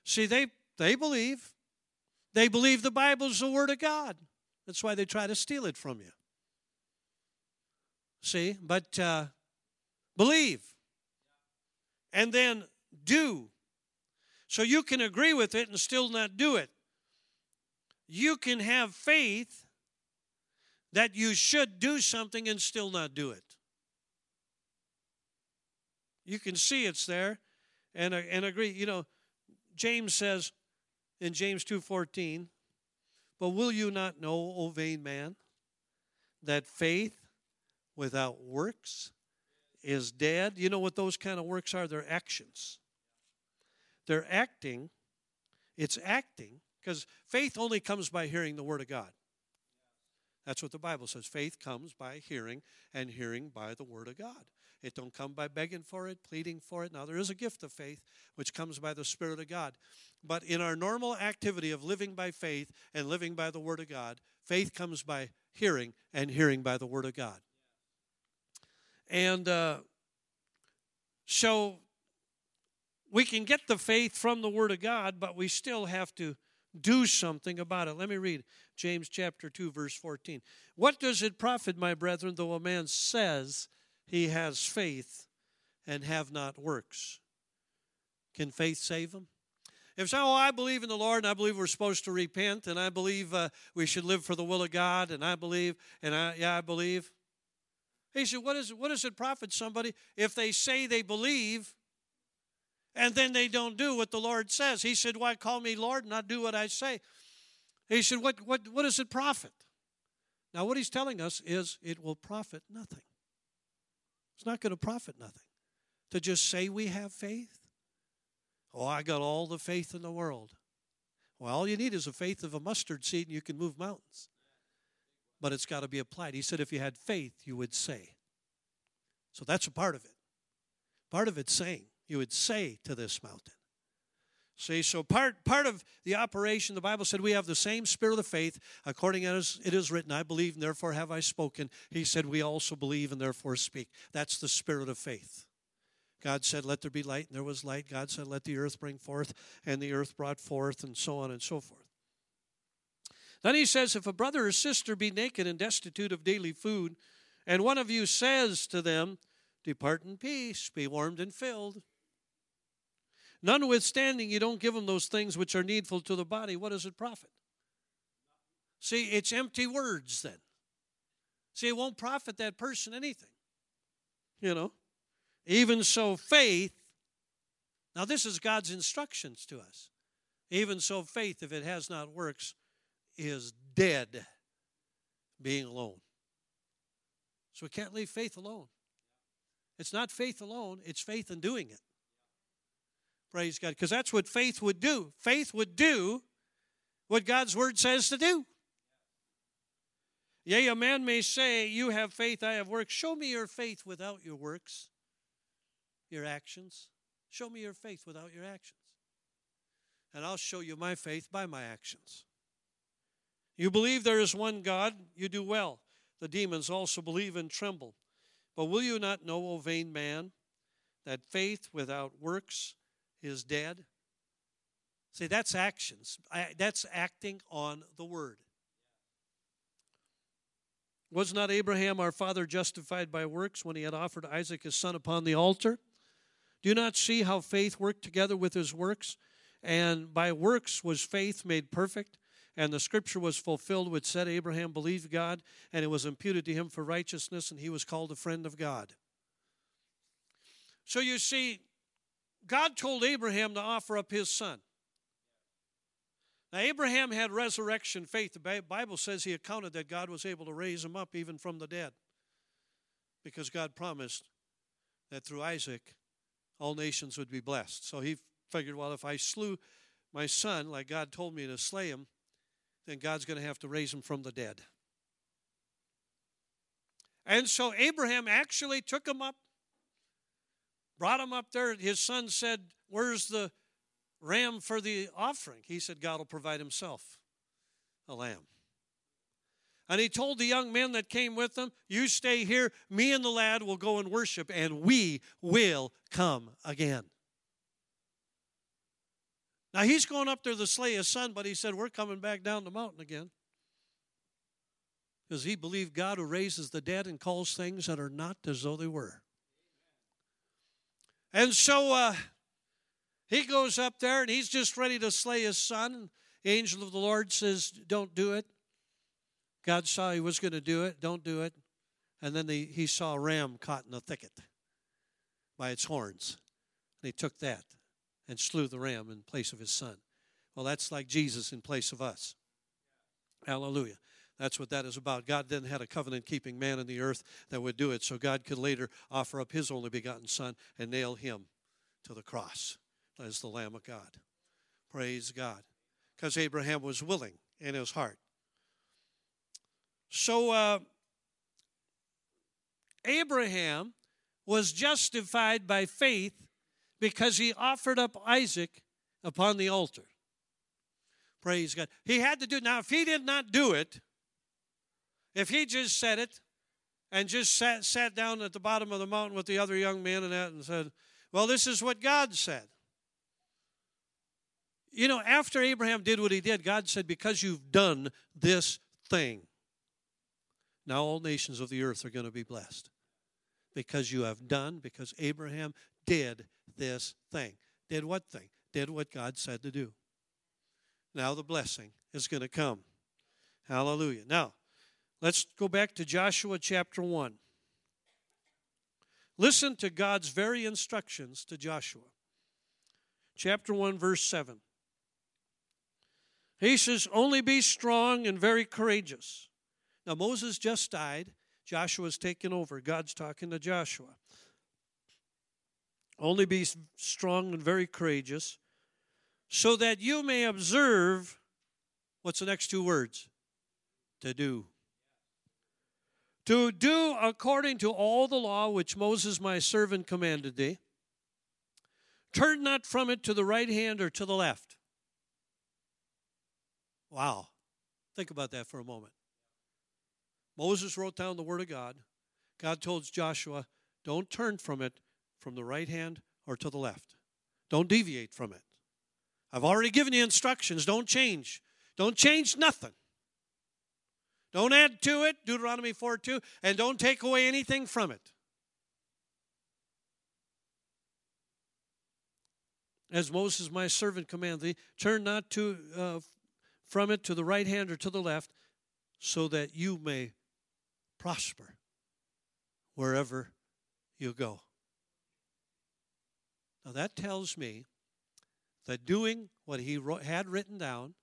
See, they they believe. They believe the Bible's the Word of God. That's why they try to steal it from you. See, but uh, believe and then do. So you can agree with it and still not do it. You can have faith that you should do something and still not do it. You can see it's there and, and agree. You know, James says in James 2.14, But will you not know, O vain man, that faith without works is dead? You know what those kind of works are? They're actions. They're acting. It's acting because faith only comes by hearing the Word of God. That's what the Bible says. Faith comes by hearing, and hearing by the Word of God. It don't come by begging for it, pleading for it. Now there is a gift of faith which comes by the Spirit of God. But in our normal activity of living by faith and living by the Word of God, faith comes by hearing, and hearing by the Word of God. And uh, so we can get the faith from the Word of God, but we still have to do something about it. Let me read James chapter 2, verse 14. What does it profit, my brethren, though a man says he has faith and have not works? Can faith save him? If so, oh, I believe in the Lord and I believe we're supposed to repent and I believe uh, we should live for the will of God and I believe, and I, yeah, I believe. He said, what, is, what does it profit somebody if they say they believe and then they don't do what the Lord says. He said, Why call me Lord and not do what I say? He said, What, what, what does it profit? Now, what he's telling us is it will profit nothing. It's not going to profit nothing to just say we have faith. Oh, I got all the faith in the world. Well, all you need is a faith of a mustard seed and you can move mountains. But it's got to be applied. He said, if you had faith, you would say. So that's a part of it. Part of it's saying you would say to this mountain. See, so part, part of the operation, the Bible said we have the same spirit of faith, according as it is written, I believe and therefore have I spoken. He said we also believe and therefore speak. That's the spirit of faith. God said, Let there be light, and there was light. God said, Let the earth bring forth, and the earth brought forth, and so on and so forth. Then he says, If a brother or sister be naked and destitute of daily food, and one of you says to them, Depart in peace, be warmed and filled, Notwithstanding, you don't give them those things which are needful to the body. What does it profit? See, it's empty words then. See, it won't profit that person anything. You know? Even so, faith, now this is God's instructions to us. Even so, faith, if it has not works, is dead, being alone. So we can't leave faith alone. It's not faith alone, it's faith in doing it. Praise God. Because that's what faith would do. Faith would do what God's word says to do. Yea, a man may say, You have faith, I have works. Show me your faith without your works, your actions. Show me your faith without your actions. And I'll show you my faith by my actions. You believe there is one God, you do well. The demons also believe and tremble. But will you not know, O vain man, that faith without works is dead. See, that's actions. That's acting on the word. Was not Abraham our father justified by works when he had offered Isaac his son upon the altar? Do you not see how faith worked together with his works? And by works was faith made perfect. And the scripture was fulfilled which said, Abraham believed God, and it was imputed to him for righteousness, and he was called a friend of God. So you see, God told Abraham to offer up his son. Now, Abraham had resurrection faith. The Bible says he accounted that God was able to raise him up even from the dead because God promised that through Isaac all nations would be blessed. So he figured, well, if I slew my son like God told me to slay him, then God's going to have to raise him from the dead. And so Abraham actually took him up brought him up there. His son said, Where's the ram for the offering? He said, God will provide himself a lamb. And he told the young men that came with him, You stay here. Me and the lad will go and worship, and we will come again. Now he's going up there to slay his son, but he said, We're coming back down the mountain again. Because he believed God who raises the dead and calls things that are not as though they were. And so uh, he goes up there and he's just ready to slay his son. Angel of the Lord says, Don't do it. God saw he was going to do it, don't do it. And then the, he saw a ram caught in a thicket by its horns. And he took that and slew the ram in place of his son. Well, that's like Jesus in place of us. Hallelujah. That's what that is about. God then had a covenant keeping man in the earth that would do it, so God could later offer up his only begotten Son and nail him to the cross as the Lamb of God. Praise God. Because Abraham was willing in his heart. So, uh, Abraham was justified by faith because he offered up Isaac upon the altar. Praise God. He had to do it. Now, if he did not do it, if he just said it and just sat, sat down at the bottom of the mountain with the other young men and that and said, Well, this is what God said. You know, after Abraham did what he did, God said, Because you've done this thing, now all nations of the earth are going to be blessed. Because you have done, because Abraham did this thing. Did what thing? Did what God said to do. Now the blessing is going to come. Hallelujah. Now, let's go back to Joshua chapter 1. Listen to God's very instructions to Joshua. Chapter 1, verse 7. He says, Only be strong and very courageous. Now, Moses just died. Joshua's taken over. God's talking to Joshua. Only be strong and very courageous, so that you may observe what's the next two words? To do. To do according to all the law which Moses my servant commanded thee. Turn not from it to the right hand or to the left. Wow. Think about that for a moment. Moses wrote down the Word of God. God told Joshua, don't turn from it from the right hand or to the left. Don't deviate from it. I've already given you instructions. Don't change. Don't change nothing. Don't add to it, Deuteronomy 4 2, and don't take away anything from it. As Moses, my servant, commanded thee, turn not to, uh, from it to the right hand or to the left, so that you may prosper wherever you go. Now that tells me that doing what he had written down,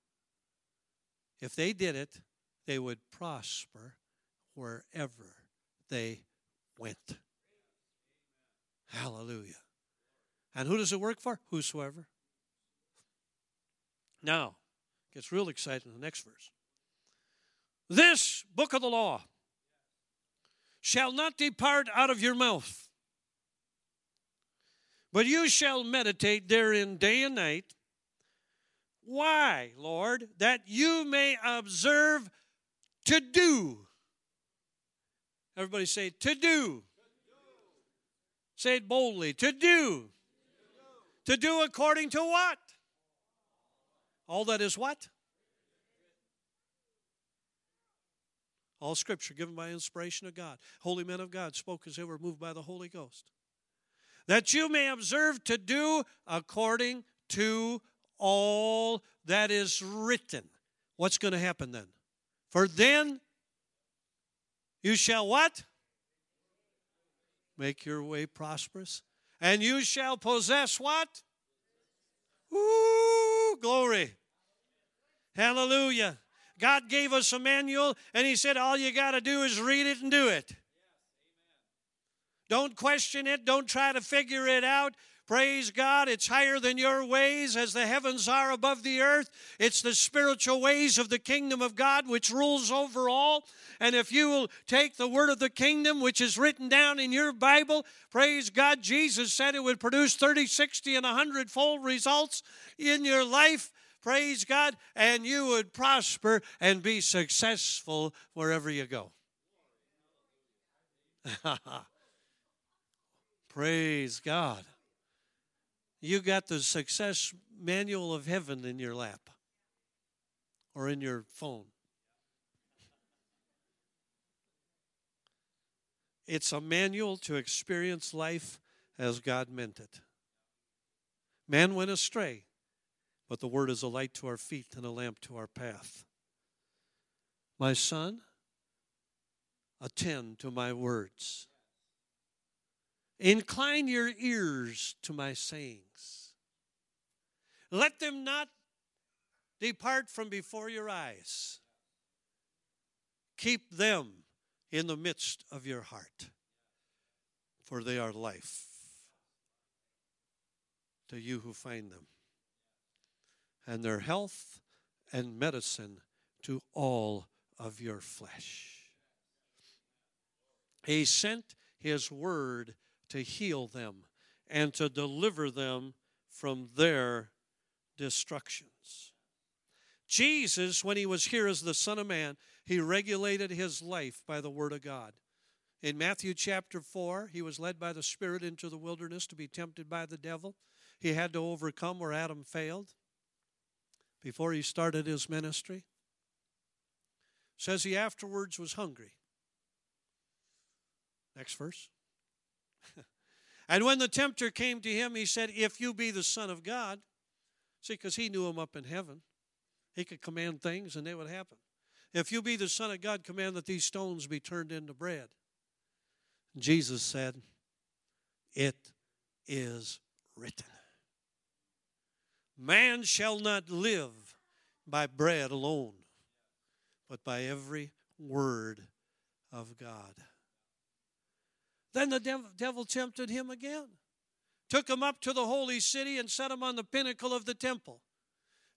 if they did it, they would prosper wherever they went. Hallelujah. And who does it work for? Whosoever. Now, gets real exciting in the next verse. This book of the law shall not depart out of your mouth, but you shall meditate therein day and night. Why, Lord? That you may observe to do. Everybody say, to do. Say it boldly, to do. To do according to what? All that is what? All scripture given by inspiration of God. Holy men of God spoke as they were moved by the Holy Ghost. That you may observe to do according to all that is written. What's going to happen then? For then you shall what? Make your way prosperous. And you shall possess what? Ooh, glory. Hallelujah. God gave us a manual, and He said, All you got to do is read it and do it. Don't question it. Don't try to figure it out. Praise God. It's higher than your ways as the heavens are above the earth. It's the spiritual ways of the kingdom of God which rules over all. And if you will take the word of the kingdom, which is written down in your Bible, praise God, Jesus said it would produce 30, 60, and 100 fold results in your life praise God, and you would prosper and be successful wherever you go. [LAUGHS] praise God. You got the success manual of heaven in your lap or in your phone. It's a manual to experience life as God meant it. Man went astray but the word is a light to our feet and a lamp to our path. My son, attend to my words. Incline your ears to my sayings. Let them not depart from before your eyes. Keep them in the midst of your heart, for they are life to you who find them, and their health and medicine to all of your flesh. He sent his word to heal them and to deliver them from their destructions. Jesus, when he was here as the Son of Man, he regulated his life by the Word of God. In Matthew chapter 4, he was led by the Spirit into the wilderness to be tempted by the devil. He had to overcome where Adam failed before he started his ministry. Says he afterwards was hungry. Next verse. [LAUGHS] and when the tempter came to him, he said, If you be the Son of God, see, because he knew him up in heaven, he could command things and they would happen. If you be the Son of God, command that these stones be turned into bread. Jesus said, It is written. Man shall not live by bread alone, but by every word of God. Then the devil, tempted him again, took him up to the holy city, and set him on the pinnacle of the temple.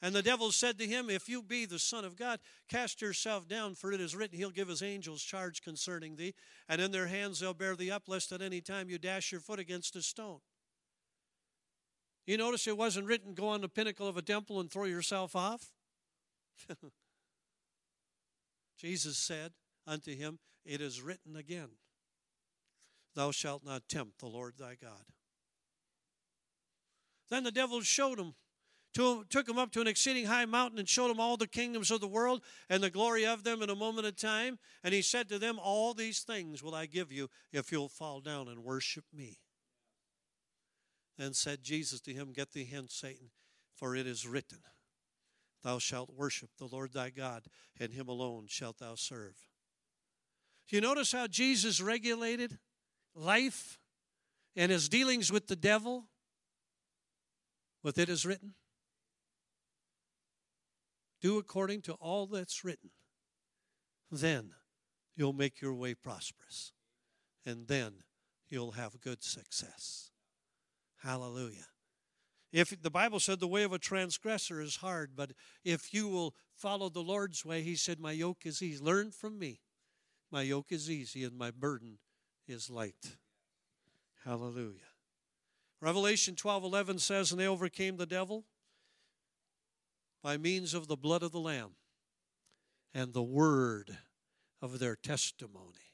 And the devil said to him, If you be the Son of God, cast yourself down, for it is written, He'll give His angels charge concerning thee, and in their hands they'll bear thee up, lest at any time you dash your foot against a stone. You notice it wasn't written, Go on the pinnacle of a temple and throw yourself off? [LAUGHS] Jesus said unto him, It is written again. Thou shalt not tempt the Lord thy God. Then the devil showed him, to, took him up to an exceeding high mountain and showed him all the kingdoms of the world and the glory of them in a moment of time. And he said to them, All these things will I give you if you'll fall down and worship me. Then said Jesus to him, Get thee hence, Satan, for it is written, Thou shalt worship the Lord thy God, and him alone shalt thou serve. You notice how Jesus regulated life and his dealings with the devil with it is written? Do according to all that's written. Then you'll make your way prosperous. And then you'll have good success. Hallelujah. If the Bible said the way of a transgressor is hard, but if you will follow the Lord's way, he said, My yoke is easy. Learn from me. My yoke is easy and my burden is light. Hallelujah. Revelation 12 11 says, And they overcame the devil by means of the blood of the Lamb and the word of their testimony.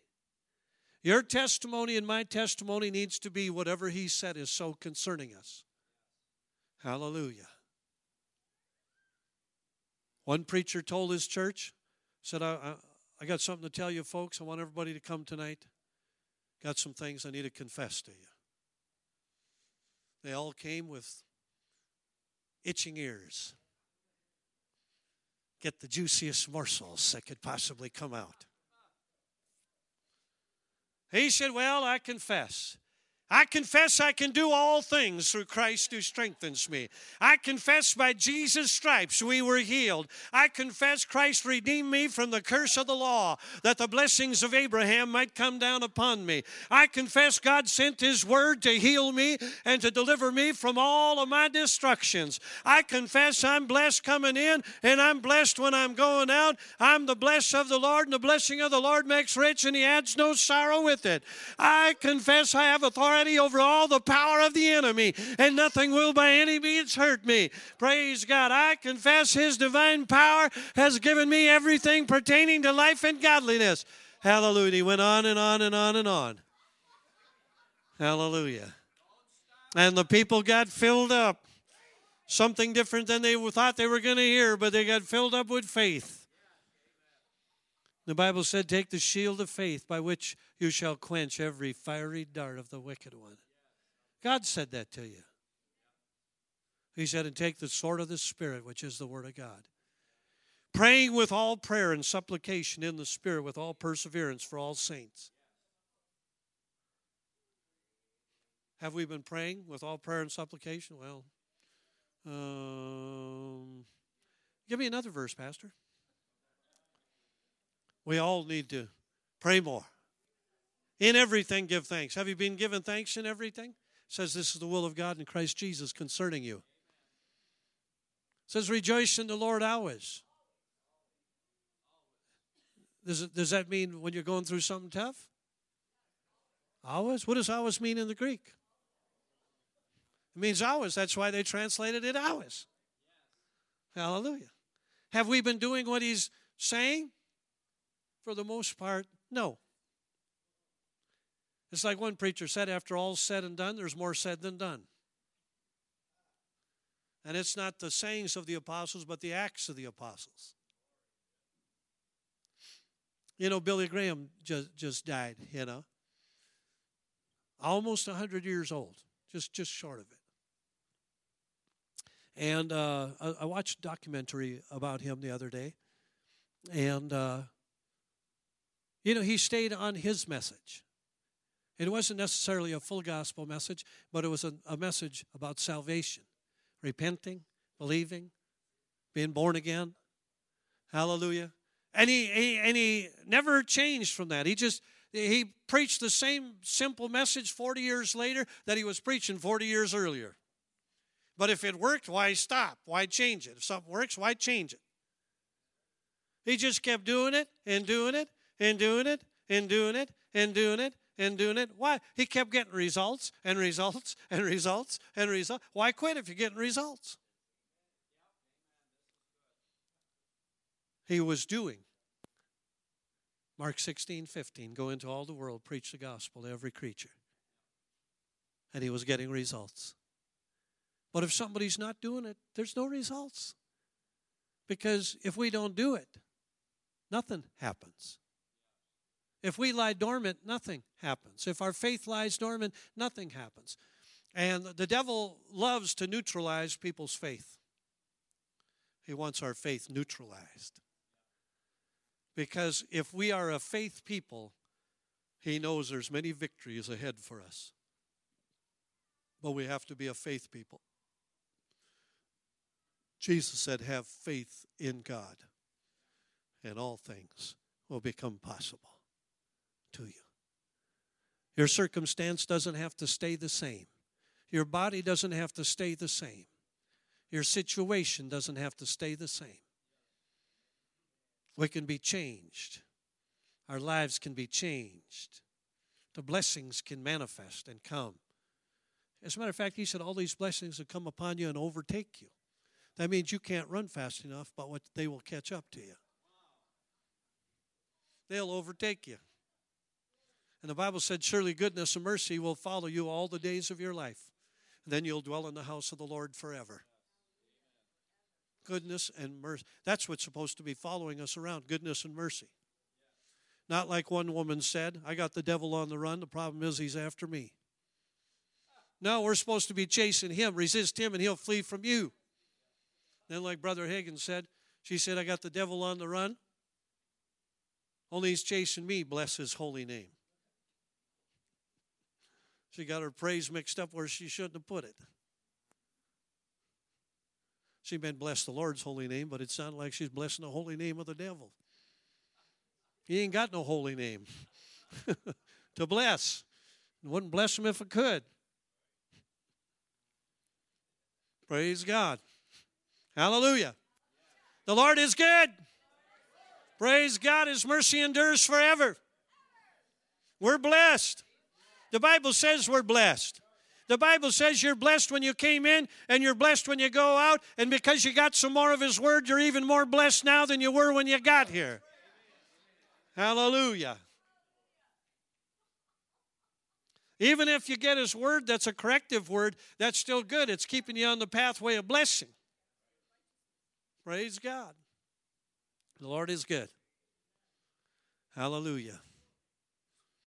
Your testimony and my testimony needs to be whatever he said is so concerning us. Hallelujah. One preacher told his church, said, I, I, I got something to tell you folks. I want everybody to come tonight. Got some things I need to confess to you. They all came with itching ears. Get the juiciest morsels that could possibly come out. He said, Well, I confess. I confess I can do all things through Christ who strengthens me. I confess by Jesus' stripes we were healed. I confess Christ redeemed me from the curse of the law, that the blessings of Abraham might come down upon me. I confess God sent His word to heal me and to deliver me from all of my destructions. I confess I'm blessed coming in and I'm blessed when I'm going out. I'm the blessed of the Lord, and the blessing of the Lord makes rich, and He adds no sorrow with it. I confess I have authority authority over all the power of the enemy, and nothing will by any means hurt me. Praise God. I confess His divine power has given me everything pertaining to life and godliness. Hallelujah. He went on and on and on and on. Hallelujah. And the people got filled up. Something different than they thought they were going to hear, but they got filled up with faith. The Bible said, Take the shield of faith by which you shall quench every fiery dart of the wicked one. God said that to you. He said, And take the sword of the Spirit, which is the Word of God. Praying with all prayer and supplication in the Spirit with all perseverance for all saints. Have we been praying with all prayer and supplication? Well, um, give me another verse, Pastor. We all need to pray more. In everything, give thanks. Have you been given thanks in everything? It says this is the will of God in Christ Jesus concerning you. It says, rejoice in the Lord always. Does, it, does that mean when you're going through something tough? Always? What does always mean in the Greek? It means always. That's why they translated it always. Hallelujah. Have we been doing what he's saying? For the most part, no. It's like one preacher said after all's said and done, there's more said than done. And it's not the sayings of the apostles, but the acts of the apostles. You know, Billy Graham just, just died, you know. Almost 100 years old, just, just short of it. And uh, I, I, watched a documentary about him the other day. And, uh, you know, he stayed on his message. It wasn't necessarily a full gospel message, but it was a, a message about salvation, repenting, believing, being born again. Hallelujah. And he, he, and he never changed from that. He just he preached the same simple message 40 years later that he was preaching 40 years earlier. But if it worked, why stop? Why change it? If something works, why change it? He just kept doing it and doing it and doing it and doing it and doing it and doing it. Why? He kept getting results and results and results and results. Why quit if you're getting results? He was doing. Mark 16, 15, go into all the world, preach the gospel to every creature. And he was getting results. But if somebody's not doing it, there's no results. Because if we don't do it, nothing happens. If we lie dormant, nothing happens. If our faith lies dormant, nothing happens. And the devil loves to neutralize people's faith. He wants our faith neutralized. Because if we are a faith people, he knows there's many victories ahead for us. But we have to be a faith people. Jesus said, Have faith in God, and all things will become possible to you. Your circumstance doesn't have to stay the same. Your body doesn't have to stay the same. Your situation doesn't have to stay the same. We can be changed. Our lives can be changed. The blessings can manifest and come. As a matter of fact, he said all these blessings will come upon you and overtake you. That means you can't run fast enough, but what they will catch up to you. They'll overtake you. And the Bible said, Surely goodness and mercy will follow you all the days of your life. And then you'll dwell in the house of the Lord forever. Goodness and mercy. That's what's supposed to be following us around goodness and mercy. Not like one woman said, I got the devil on the run. The problem is he's after me. No, we're supposed to be chasing him. Resist him and he'll flee from you. Then, like Brother Hagin said, she said, I got the devil on the run. Only he's chasing me, bless his holy name. She got her praise mixed up where she shouldn't have put it. She meant bless the Lord's holy name, but it sounded like she's blessing the holy name of the devil. He ain't got no holy name [LAUGHS] to bless. wouldn't bless him if it could. Praise God. Hallelujah. The Lord is good. Praise God. His mercy endures forever. We're blessed. The Bible says we're blessed. The Bible says you're blessed when you came in and you're blessed when you go out. And because you got some more of His Word, you're even more blessed now than you were when you got here. Hallelujah. Even if you get His Word that's a corrective word, that's still good. It's keeping you on the pathway of blessing. Praise God. The Lord is good. Hallelujah.